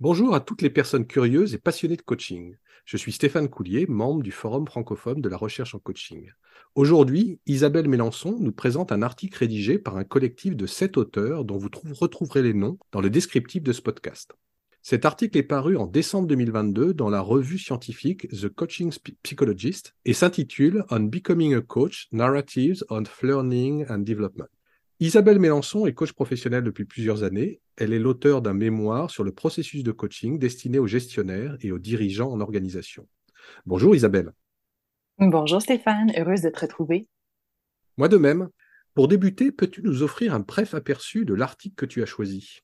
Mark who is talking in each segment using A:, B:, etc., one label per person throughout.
A: Bonjour à toutes les personnes curieuses et passionnées de coaching. Je suis Stéphane Coulier, membre du Forum francophone de la recherche en coaching. Aujourd'hui, Isabelle Mélençon nous présente un article rédigé par un collectif de sept auteurs dont vous retrouverez les noms dans le descriptif de ce podcast. Cet article est paru en décembre 2022 dans la revue scientifique The Coaching Psychologist et s'intitule On Becoming a Coach, Narratives on Learning and Development. Isabelle Mélençon est coach professionnelle depuis plusieurs années. Elle est l'auteur d'un mémoire sur le processus de coaching destiné aux gestionnaires et aux dirigeants en organisation. Bonjour Isabelle.
B: Bonjour Stéphane, heureuse de te retrouver.
A: Moi de même. Pour débuter, peux-tu nous offrir un bref aperçu de l'article que tu as choisi?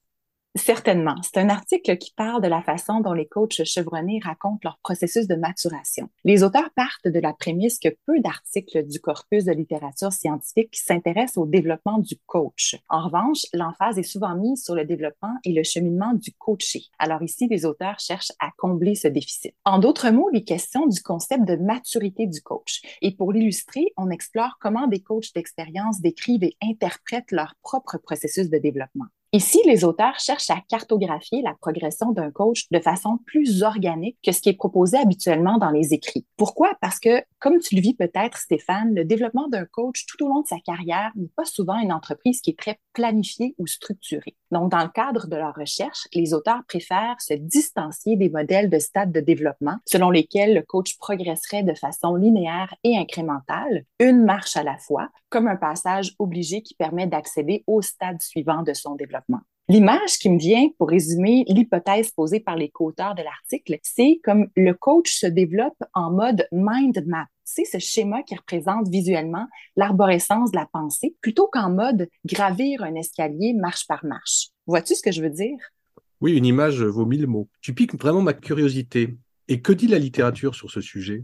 B: Certainement. C'est un article qui parle de la façon dont les coachs chevronnés racontent leur processus de maturation. Les auteurs partent de la prémisse que peu d'articles du corpus de littérature scientifique s'intéressent au développement du coach. En revanche, l'emphase est souvent mise sur le développement et le cheminement du coaché. Alors ici, les auteurs cherchent à combler ce déficit. En d'autres mots, les questions du concept de maturité du coach. Et pour l'illustrer, on explore comment des coachs d'expérience décrivent et interprètent leur propre processus de développement. Ici, les auteurs cherchent à cartographier la progression d'un coach de façon plus organique que ce qui est proposé habituellement dans les écrits? Pourquoi? Parce que, comme tu le vis peut-être, Stéphane, le développement d'un coach tout au long de sa carrière n'est pas souvent une entreprise qui est très planifiée ou structurée. Donc, dans le cadre de leur recherche, les auteurs préfèrent se distancier des modèles de stade de développement selon lesquels le coach progresserait de façon linéaire et incrémentale, une marche à la fois, comme un passage obligé qui permet d'accéder au stade suivant de son développement. L'image qui me vient pour résumer l'hypothèse posée par les co-auteurs de l'article, c'est comme le coach se développe en mode mind map. C'est ce schéma qui représente visuellement l'arborescence de la pensée plutôt qu'en mode gravir un escalier marche par marche. Vois-tu ce que je veux dire?
A: Oui, une image vaut mille mots. Tu piques vraiment ma curiosité. Et que dit la littérature sur ce sujet?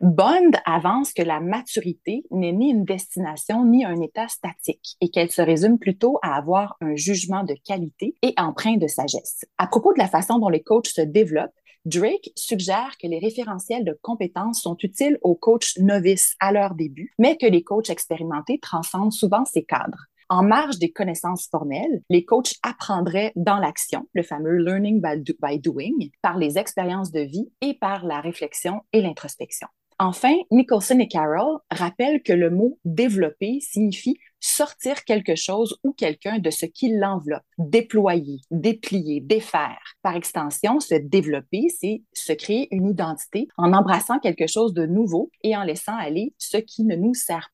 B: Bond avance que la maturité n'est ni une destination ni un état statique et qu'elle se résume plutôt à avoir un jugement de qualité et empreint de sagesse. À propos de la façon dont les coachs se développent, Drake suggère que les référentiels de compétences sont utiles aux coachs novices à leur début, mais que les coachs expérimentés transcendent souvent ces cadres. En marge des connaissances formelles, les coachs apprendraient dans l'action, le fameux learning by, doing, par les expériences de vie et par la réflexion et l'introspection. Enfin, Nicholson et Carroll rappellent que le mot développer signifie sortir quelque chose ou quelqu'un de ce qui l'enveloppe, déployer, déplier, défaire. Par extension, se développer, c'est se créer une identité en embrassant quelque chose de nouveau et en laissant aller ce qui ne nous sert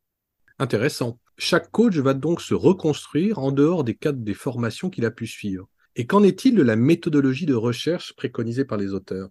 A: pas. Intéressant. Chaque coach va donc se reconstruire en dehors des cadres des formations qu'il a pu suivre. Et qu'en est-il de la méthodologie de recherche préconisée par les auteurs?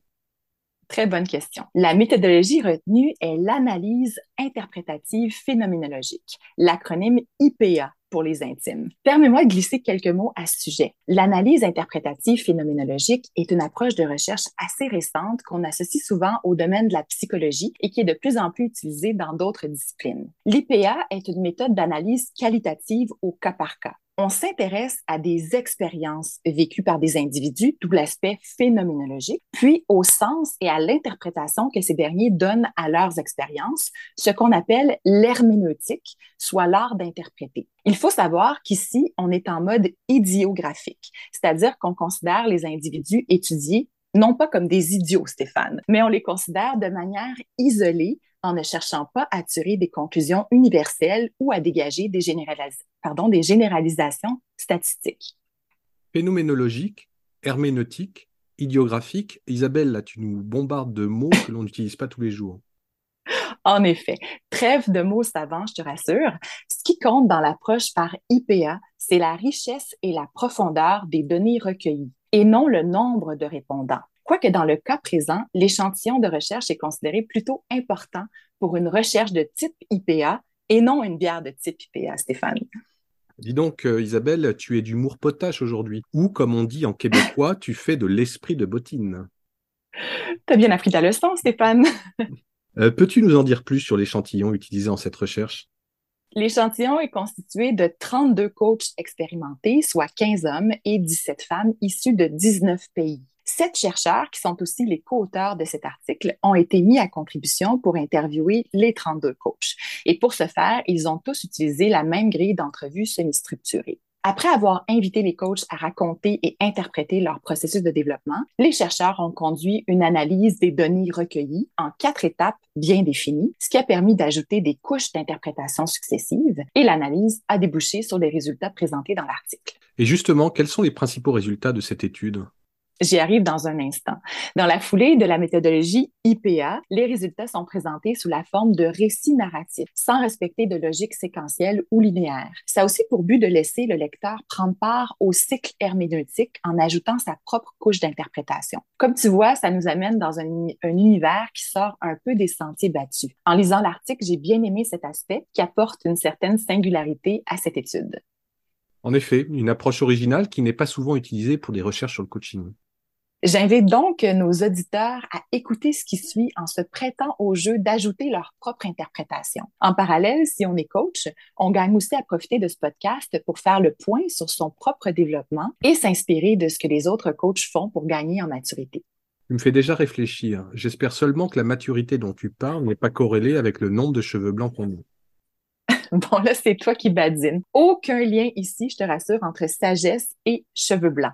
B: Très bonne question. La méthodologie retenue est l'analyse interprétative phénoménologique, l'acronyme IPA pour les intimes. Permets-moi de glisser quelques mots à ce sujet. L'analyse interprétative phénoménologique est une approche de recherche assez récente qu'on associe souvent au domaine de la psychologie et qui est de plus en plus utilisée dans d'autres disciplines. L'IPA est une méthode d'analyse qualitative au cas par cas on s'intéresse à des expériences vécues par des individus, d'où l'aspect phénoménologique, puis au sens et à l'interprétation que ces derniers donnent à leurs expériences, ce qu'on appelle l'herméneutique, soit l'art d'interpréter. Il faut savoir qu'ici, on est en mode idiographique, c'est-à-dire qu'on considère les individus étudiés non pas comme des idiots, Stéphane, mais on les considère de manière isolée en ne cherchant pas à tirer des conclusions universelles ou à dégager des, pardon, des généralisations statistiques.
A: Phénoménologique, herméneutique, idiographique, Isabelle, là, tu nous bombardes de mots que l'on n'utilise pas tous les jours.
B: En effet, trêve de mots savants, je te rassure. Ce qui compte dans l'approche par IPA, c'est la richesse et la profondeur des données recueillies et non le nombre de répondants. Quoique dans le cas présent, l'échantillon de recherche est considéré plutôt important pour une recherche de type IPA et non une bière de type IPA, Stéphane.
A: Dis donc, euh, Isabelle, tu es d'humour potache aujourd'hui. Ou, comme on dit en québécois, tu fais de l'esprit de bottine.
B: T'as bien appris ta leçon, Stéphane.
A: Euh, peux-tu nous en dire plus sur l'échantillon utilisé en cette recherche?
B: L'échantillon est constitué de 32 coachs expérimentés, soit 15 hommes et 17 femmes issus de 19 pays. Sept chercheurs, qui sont aussi les co-auteurs de cet article, ont été mis à contribution pour interviewer les 32 coachs. Et pour ce faire, ils ont tous utilisé la même grille d'entrevue semi-structurée. Après avoir invité les coachs à raconter et interpréter leur processus de développement, les chercheurs ont conduit une analyse des données recueillies en quatre étapes bien définies, ce qui a permis d'ajouter des couches d'interprétation successives et l'analyse a débouché sur les résultats présentés dans l'article.
A: Et justement, quels sont les principaux résultats de cette étude?
B: J'y arrive dans un instant. Dans la foulée de la méthodologie IPA, les résultats sont présentés sous la forme de récits narratifs, sans respecter de logique séquentielle ou linéaire. Ça a aussi pour but de laisser le lecteur prendre part au cycle herméneutique en ajoutant sa propre couche d'interprétation. Comme tu vois, ça nous amène dans un, un univers qui sort un peu des sentiers battus. En lisant l'article, j'ai bien aimé cet aspect qui apporte une certaine singularité à cette étude.
A: En effet, une approche originale qui n'est pas souvent utilisée pour des recherches sur le coaching.
B: J'invite donc nos auditeurs à écouter ce qui suit en se prêtant au jeu d'ajouter leur propre interprétation. En parallèle, si on est coach, on gagne aussi à profiter de ce podcast pour faire le point sur son propre développement et s'inspirer de ce que les autres coachs font pour gagner en maturité.
A: Tu me fais déjà réfléchir. J'espère seulement que la maturité dont tu parles n'est pas corrélée avec le nombre de cheveux blancs qu'on a.
B: bon, là, c'est toi qui badine. Aucun lien ici, je te rassure, entre sagesse et cheveux blancs.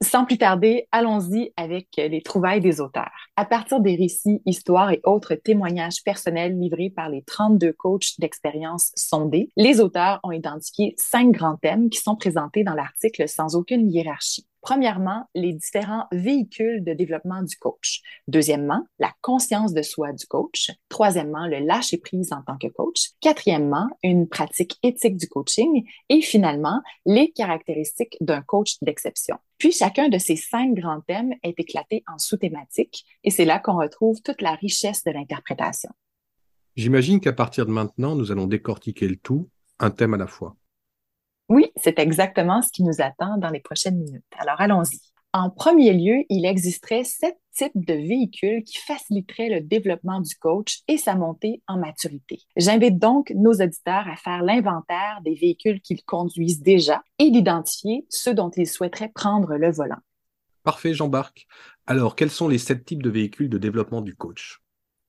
B: Sans plus tarder, allons-y avec les trouvailles des auteurs. À partir des récits, histoires et autres témoignages personnels livrés par les 32 coachs d'expérience sondés, les auteurs ont identifié cinq grands thèmes qui sont présentés dans l'article sans aucune hiérarchie. Premièrement, les différents véhicules de développement du coach. Deuxièmement, la conscience de soi du coach. Troisièmement, le lâcher-prise en tant que coach. Quatrièmement, une pratique éthique du coaching. Et finalement, les caractéristiques d'un coach d'exception. Puis chacun de ces cinq grands thèmes est éclaté en sous-thématiques et c'est là qu'on retrouve toute la richesse de l'interprétation.
A: J'imagine qu'à partir de maintenant, nous allons décortiquer le tout, un thème à la fois.
B: Oui, c'est exactement ce qui nous attend dans les prochaines minutes. Alors allons-y. En premier lieu, il existerait sept types de véhicules qui faciliteraient le développement du coach et sa montée en maturité. J'invite donc nos auditeurs à faire l'inventaire des véhicules qu'ils conduisent déjà et d'identifier ceux dont ils souhaiteraient prendre le volant.
A: Parfait, j'embarque. Alors, quels sont les sept types de véhicules de développement du coach?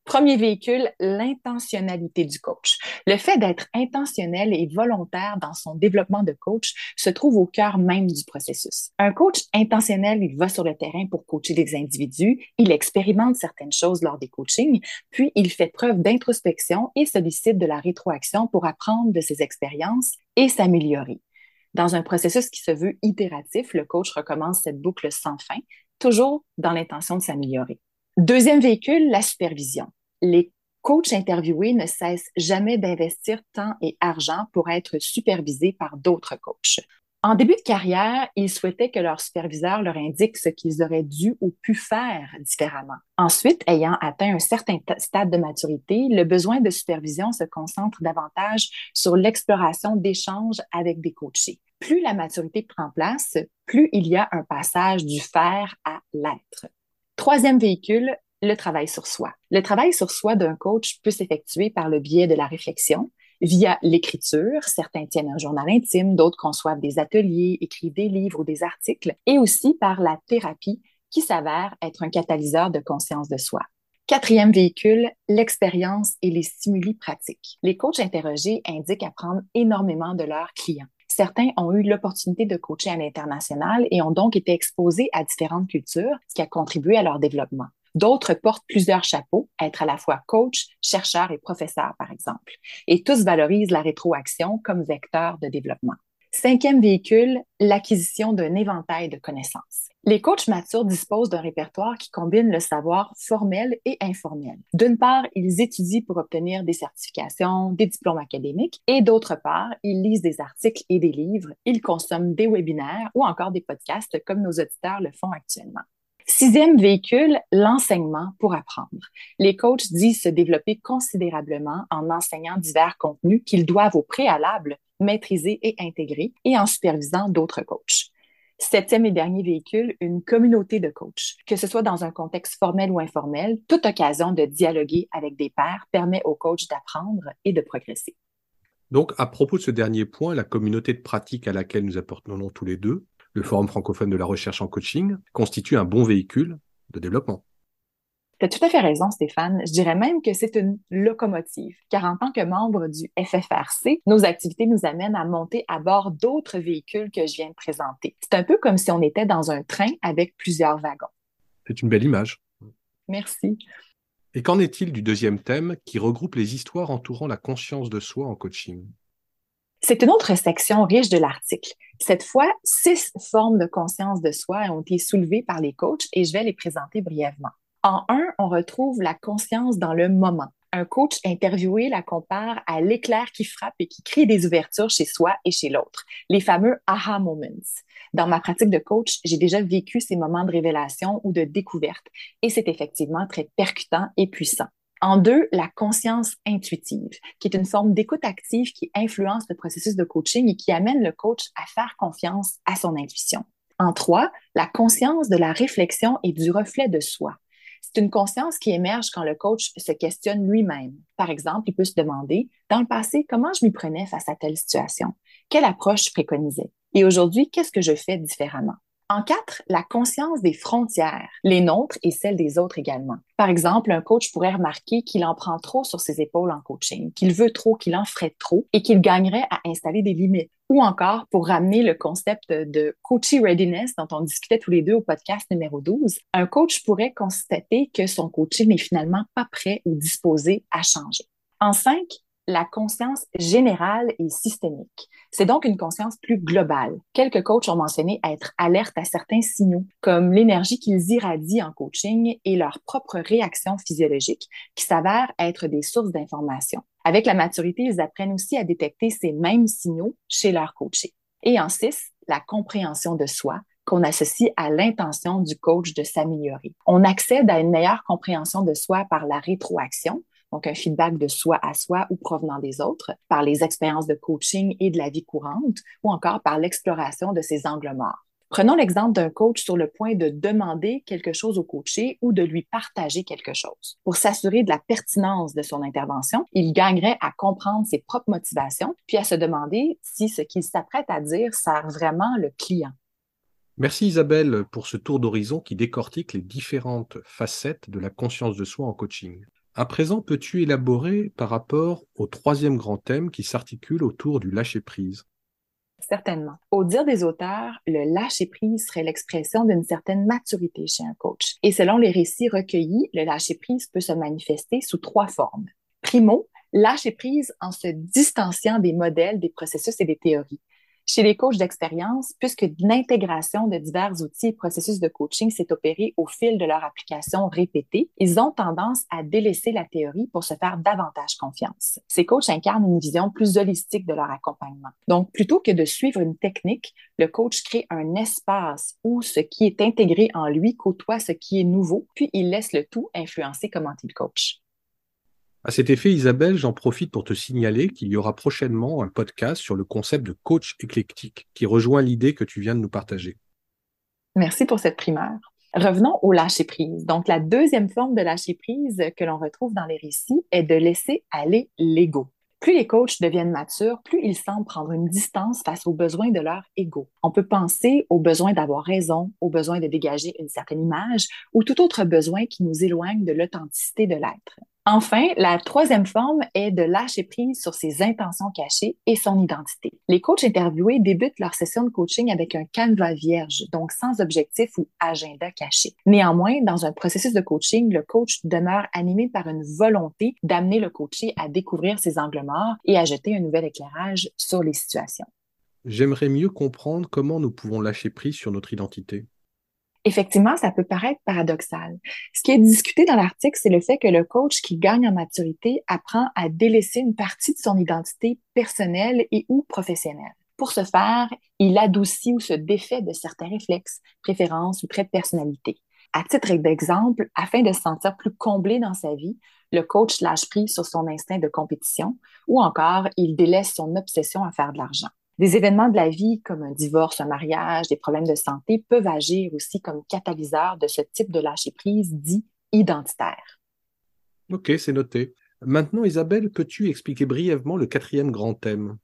B: Premier véhicule, l'intentionnalité du coach. Le fait d'être intentionnel et volontaire dans son développement de coach se trouve au cœur même du processus. Un coach intentionnel, il va sur le terrain pour coacher des individus, il expérimente certaines choses lors des coachings, puis il fait preuve d'introspection et sollicite de la rétroaction pour apprendre de ses expériences et s'améliorer. Dans un processus qui se veut itératif, le coach recommence cette boucle sans fin, toujours dans l'intention de s'améliorer. Deuxième véhicule, la supervision les coachs interviewés ne cessent jamais d'investir temps et argent pour être supervisés par d'autres coachs. En début de carrière, ils souhaitaient que leur superviseur leur indique ce qu'ils auraient dû ou pu faire différemment. Ensuite, ayant atteint un certain stade de maturité, le besoin de supervision se concentre davantage sur l'exploration d'échanges avec des coachés. Plus la maturité prend place, plus il y a un passage du faire à l'être. Troisième véhicule, le travail sur soi. Le travail sur soi d'un coach peut s'effectuer par le biais de la réflexion, via l'écriture. Certains tiennent un journal intime, d'autres conçoivent des ateliers, écrivent des livres ou des articles, et aussi par la thérapie qui s'avère être un catalyseur de conscience de soi. Quatrième véhicule, l'expérience et les stimuli pratiques. Les coachs interrogés indiquent apprendre énormément de leurs clients. Certains ont eu l'opportunité de coacher à l'international et ont donc été exposés à différentes cultures, ce qui a contribué à leur développement. D'autres portent plusieurs chapeaux, être à la fois coach, chercheur et professeur, par exemple. Et tous valorisent la rétroaction comme vecteur de développement. Cinquième véhicule, l'acquisition d'un éventail de connaissances. Les coachs matures disposent d'un répertoire qui combine le savoir formel et informel. D'une part, ils étudient pour obtenir des certifications, des diplômes académiques, et d'autre part, ils lisent des articles et des livres, ils consomment des webinaires ou encore des podcasts comme nos auditeurs le font actuellement. Sixième véhicule, l'enseignement pour apprendre. Les coachs disent se développer considérablement en enseignant divers contenus qu'ils doivent au préalable maîtriser et intégrer et en supervisant d'autres coachs. Septième et dernier véhicule, une communauté de coachs. Que ce soit dans un contexte formel ou informel, toute occasion de dialoguer avec des pairs permet aux coachs d'apprendre et de progresser.
A: Donc, à propos de ce dernier point, la communauté de pratique à laquelle nous apportons tous les deux, le Forum francophone de la recherche en coaching constitue un bon véhicule de développement.
B: Tu as tout à fait raison, Stéphane. Je dirais même que c'est une locomotive, car en tant que membre du FFRC, nos activités nous amènent à monter à bord d'autres véhicules que je viens de présenter. C'est un peu comme si on était dans un train avec plusieurs wagons.
A: C'est une belle image.
B: Merci.
A: Et qu'en est-il du deuxième thème qui regroupe les histoires entourant la conscience de soi en coaching?
B: C'est une autre section riche de l'article. Cette fois, six formes de conscience de soi ont été soulevées par les coachs et je vais les présenter brièvement. En un, on retrouve la conscience dans le moment. Un coach interviewé la compare à l'éclair qui frappe et qui crée des ouvertures chez soi et chez l'autre, les fameux aha moments. Dans ma pratique de coach, j'ai déjà vécu ces moments de révélation ou de découverte et c'est effectivement très percutant et puissant. En deux, la conscience intuitive, qui est une forme d'écoute active qui influence le processus de coaching et qui amène le coach à faire confiance à son intuition. En trois, la conscience de la réflexion et du reflet de soi. C'est une conscience qui émerge quand le coach se questionne lui-même. Par exemple, il peut se demander, dans le passé, comment je m'y prenais face à telle situation? Quelle approche je préconisais? Et aujourd'hui, qu'est-ce que je fais différemment? En quatre, la conscience des frontières, les nôtres et celles des autres également. Par exemple, un coach pourrait remarquer qu'il en prend trop sur ses épaules en coaching, qu'il veut trop, qu'il en ferait trop et qu'il gagnerait à installer des limites. Ou encore, pour ramener le concept de coaching readiness dont on discutait tous les deux au podcast numéro 12, un coach pourrait constater que son coaching n'est finalement pas prêt ou disposé à changer. En cinq, la conscience générale et systémique. C'est donc une conscience plus globale. Quelques coachs ont mentionné être alertes à certains signaux, comme l'énergie qu'ils irradient en coaching et leurs propres réactions physiologiques, qui s'avèrent être des sources d'information. Avec la maturité, ils apprennent aussi à détecter ces mêmes signaux chez leurs coachés. Et en six, la compréhension de soi, qu'on associe à l'intention du coach de s'améliorer. On accède à une meilleure compréhension de soi par la rétroaction, donc un feedback de soi à soi ou provenant des autres, par les expériences de coaching et de la vie courante, ou encore par l'exploration de ses angles morts. Prenons l'exemple d'un coach sur le point de demander quelque chose au coaché ou de lui partager quelque chose. Pour s'assurer de la pertinence de son intervention, il gagnerait à comprendre ses propres motivations, puis à se demander si ce qu'il s'apprête à dire sert vraiment le client.
A: Merci Isabelle pour ce tour d'horizon qui décortique les différentes facettes de la conscience de soi en coaching. À présent, peux-tu élaborer par rapport au troisième grand thème qui s'articule autour du lâcher-prise?
B: Certainement. Au dire des auteurs, le lâcher-prise serait l'expression d'une certaine maturité chez un coach. Et selon les récits recueillis, le lâcher-prise peut se manifester sous trois formes. Primo, lâcher-prise en se distanciant des modèles, des processus et des théories. Chez les coachs d'expérience, puisque l'intégration de divers outils et processus de coaching s'est opérée au fil de leur application répétée, ils ont tendance à délaisser la théorie pour se faire davantage confiance. Ces coachs incarnent une vision plus holistique de leur accompagnement. Donc, plutôt que de suivre une technique, le coach crée un espace où ce qui est intégré en lui côtoie ce qui est nouveau, puis il laisse le tout influencer comment il coach.
A: À cet effet, Isabelle, j'en profite pour te signaler qu'il y aura prochainement un podcast sur le concept de coach éclectique qui rejoint l'idée que tu viens de nous partager.
B: Merci pour cette primeur. Revenons au lâcher-prise. Donc, la deuxième forme de lâcher-prise que l'on retrouve dans les récits est de laisser aller l'ego. Plus les coachs deviennent matures, plus ils semblent prendre une distance face aux besoins de leur ego. On peut penser au besoin d'avoir raison, au besoin de dégager une certaine image ou tout autre besoin qui nous éloigne de l'authenticité de l'être. Enfin, la troisième forme est de lâcher prise sur ses intentions cachées et son identité. Les coachs interviewés débutent leur session de coaching avec un canevas vierge, donc sans objectif ou agenda caché. Néanmoins, dans un processus de coaching, le coach demeure animé par une volonté d'amener le coaché à découvrir ses angles morts et à jeter un nouvel éclairage sur les situations.
A: J'aimerais mieux comprendre comment nous pouvons lâcher prise sur notre identité
B: effectivement, ça peut paraître paradoxal. Ce qui est discuté dans l'article, c'est le fait que le coach qui gagne en maturité apprend à délaisser une partie de son identité personnelle et ou professionnelle. Pour ce faire, il adoucit ou se défait de certains réflexes, préférences ou traits de personnalité. À titre d'exemple, afin de se sentir plus comblé dans sa vie, le coach lâche prise sur son instinct de compétition ou encore il délaisse son obsession à faire de l'argent. Des événements de la vie comme un divorce, un mariage, des problèmes de santé peuvent agir aussi comme catalyseurs de ce type de lâcher-prise dit identitaire.
A: OK, c'est noté. Maintenant, Isabelle, peux-tu expliquer brièvement le quatrième grand thème?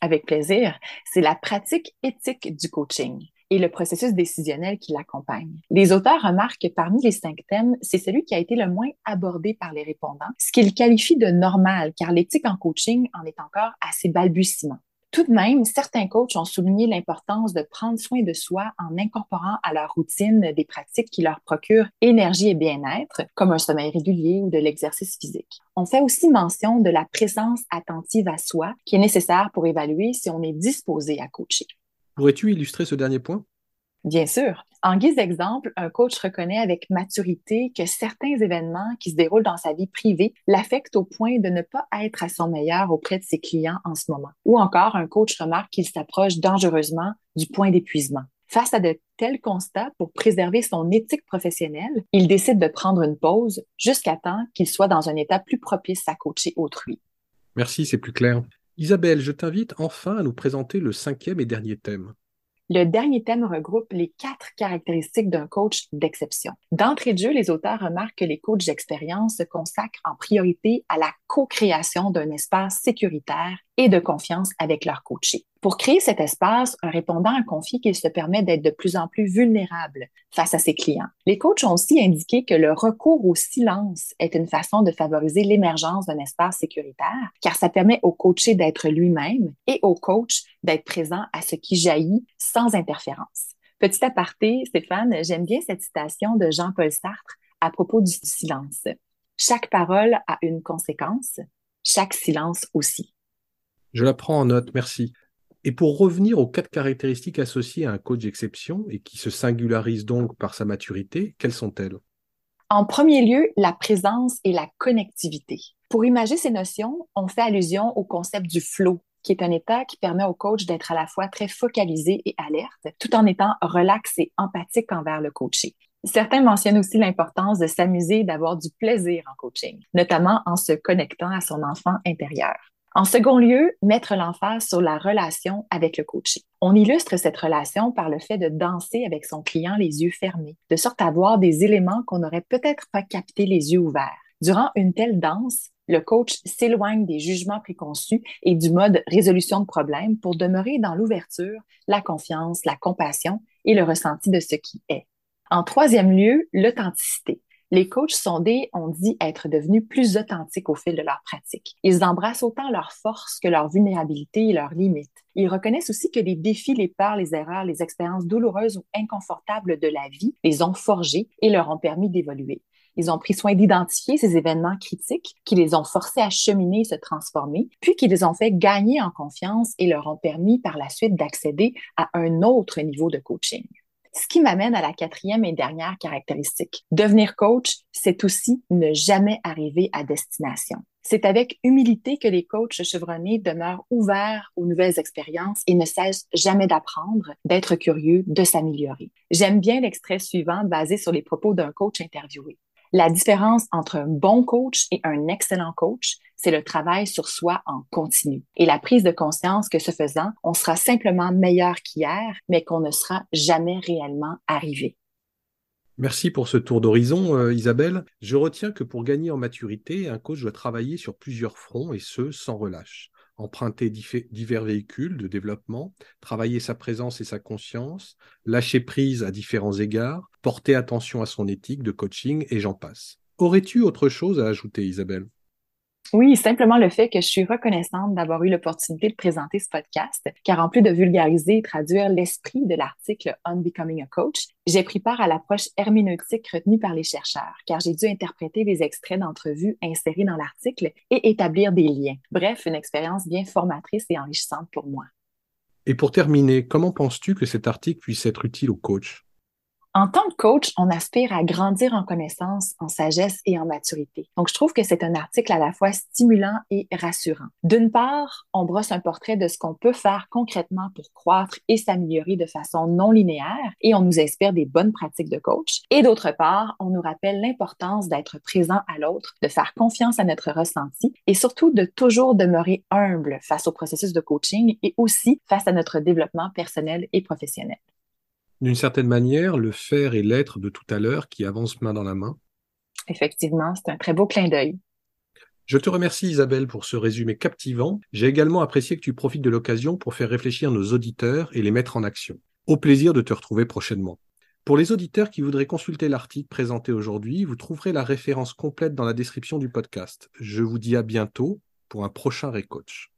B: Avec plaisir. C'est la pratique éthique du coaching. et le processus décisionnel qui l'accompagne. Les auteurs remarquent que parmi les cinq thèmes, c'est celui qui a été le moins abordé par les répondants, ce qu'ils qualifient de normal, car l'éthique en coaching en est encore assez balbutiement. Tout de même, certains coachs ont souligné l'importance de prendre soin de soi en incorporant à leur routine des pratiques qui leur procurent énergie et bien-être, comme un sommeil régulier ou de l'exercice physique. On fait aussi mention de la présence attentive à soi qui est nécessaire pour évaluer si on est disposé à coacher.
A: Pourrais-tu illustrer ce dernier point?
B: Bien sûr. En guise d'exemple, un coach reconnaît avec maturité que certains événements qui se déroulent dans sa vie privée l'affectent au point de ne pas être à son meilleur auprès de ses clients en ce moment. Ou encore, un coach remarque qu'il s'approche dangereusement du point d'épuisement. Face à de tels constats, pour préserver son éthique professionnelle, il décide de prendre une pause jusqu'à temps qu'il soit dans un état plus propice à coacher autrui.
A: Merci, c'est plus clair. Isabelle, je t'invite enfin à nous présenter le cinquième et dernier thème.
B: Le dernier thème regroupe les quatre caractéristiques d'un coach d'exception. D'entrée de jeu, les auteurs remarquent que les coachs d'expérience se consacrent en priorité à la co-création d'un espace sécuritaire et de confiance avec leur coaché. Pour créer cet espace, un répondant a confié qu'il se permet d'être de plus en plus vulnérable face à ses clients. Les coachs ont aussi indiqué que le recours au silence est une façon de favoriser l'émergence d'un espace sécuritaire, car ça permet au coaché d'être lui-même et au coach d'être présent à ce qui jaillit sans interférence. Petit aparté, Stéphane, j'aime bien cette citation de Jean-Paul Sartre à propos du silence. Chaque parole a une conséquence, chaque silence aussi.
A: Je la prends en note, merci. Et pour revenir aux quatre caractéristiques associées à un coach d'exception et qui se singularisent donc par sa maturité, quelles sont-elles?
B: En premier lieu, la présence et la connectivité. Pour imager ces notions, on fait allusion au concept du flow, qui est un état qui permet au coach d'être à la fois très focalisé et alerte, tout en étant relax et empathique envers le coaché. Certains mentionnent aussi l'importance de s'amuser et d'avoir du plaisir en coaching, notamment en se connectant à son enfant intérieur. En second lieu, mettre l'emphase sur la relation avec le coaché. On illustre cette relation par le fait de danser avec son client les yeux fermés, de sorte à voir des éléments qu'on n'aurait peut-être pas captés les yeux ouverts. Durant une telle danse, le coach s'éloigne des jugements préconçus et du mode résolution de problèmes pour demeurer dans l'ouverture, la confiance, la compassion et le ressenti de ce qui est. En troisième lieu, l'authenticité. Les coachs sondés ont dit être devenus plus authentiques au fil de leur pratique. Ils embrassent autant leurs forces que leurs vulnérabilités et leurs limites. Ils reconnaissent aussi que les défis, les peurs, les erreurs, les expériences douloureuses ou inconfortables de la vie les ont forgés et leur ont permis d'évoluer. Ils ont pris soin d'identifier ces événements critiques qui les ont forcés à cheminer et se transformer, puis qui les ont fait gagner en confiance et leur ont permis par la suite d'accéder à un autre niveau de coaching. Ce qui m'amène à la quatrième et dernière caractéristique. Devenir coach, c'est aussi ne jamais arriver à destination. C'est avec humilité que les coachs chevronnés demeurent ouverts aux nouvelles expériences et ne cessent jamais d'apprendre, d'être curieux, de s'améliorer. J'aime bien l'extrait suivant basé sur les propos d'un coach interviewé. La différence entre un bon coach et un excellent coach, c'est le travail sur soi en continu et la prise de conscience que ce faisant, on sera simplement meilleur qu'hier, mais qu'on ne sera jamais réellement arrivé.
A: Merci pour ce tour d'horizon, euh, Isabelle. Je retiens que pour gagner en maturité, un coach doit travailler sur plusieurs fronts et ce, sans relâche emprunter divers véhicules de développement, travailler sa présence et sa conscience, lâcher prise à différents égards, porter attention à son éthique de coaching et j'en passe. Aurais-tu autre chose à ajouter, Isabelle?
B: Oui, simplement le fait que je suis reconnaissante d'avoir eu l'opportunité de présenter ce podcast, car en plus de vulgariser et traduire l'esprit de l'article On Becoming a Coach, j'ai pris part à l'approche herméneutique retenue par les chercheurs, car j'ai dû interpréter des extraits d'entrevues insérés dans l'article et établir des liens. Bref, une expérience bien formatrice et enrichissante pour moi.
A: Et pour terminer, comment penses-tu que cet article puisse être utile aux coachs
B: en tant que coach, on aspire à grandir en connaissance, en sagesse et en maturité. Donc, je trouve que c'est un article à la fois stimulant et rassurant. D'une part, on brosse un portrait de ce qu'on peut faire concrètement pour croître et s'améliorer de façon non linéaire et on nous inspire des bonnes pratiques de coach. Et d'autre part, on nous rappelle l'importance d'être présent à l'autre, de faire confiance à notre ressenti et surtout de toujours demeurer humble face au processus de coaching et aussi face à notre développement personnel et professionnel
A: d'une certaine manière, le faire et l'être de tout à l'heure qui avancent main dans la main.
B: Effectivement, c'est un très beau clin d'œil.
A: Je te remercie Isabelle pour ce résumé captivant. J'ai également apprécié que tu profites de l'occasion pour faire réfléchir nos auditeurs et les mettre en action. Au plaisir de te retrouver prochainement. Pour les auditeurs qui voudraient consulter l'article présenté aujourd'hui, vous trouverez la référence complète dans la description du podcast. Je vous dis à bientôt pour un prochain Recoach.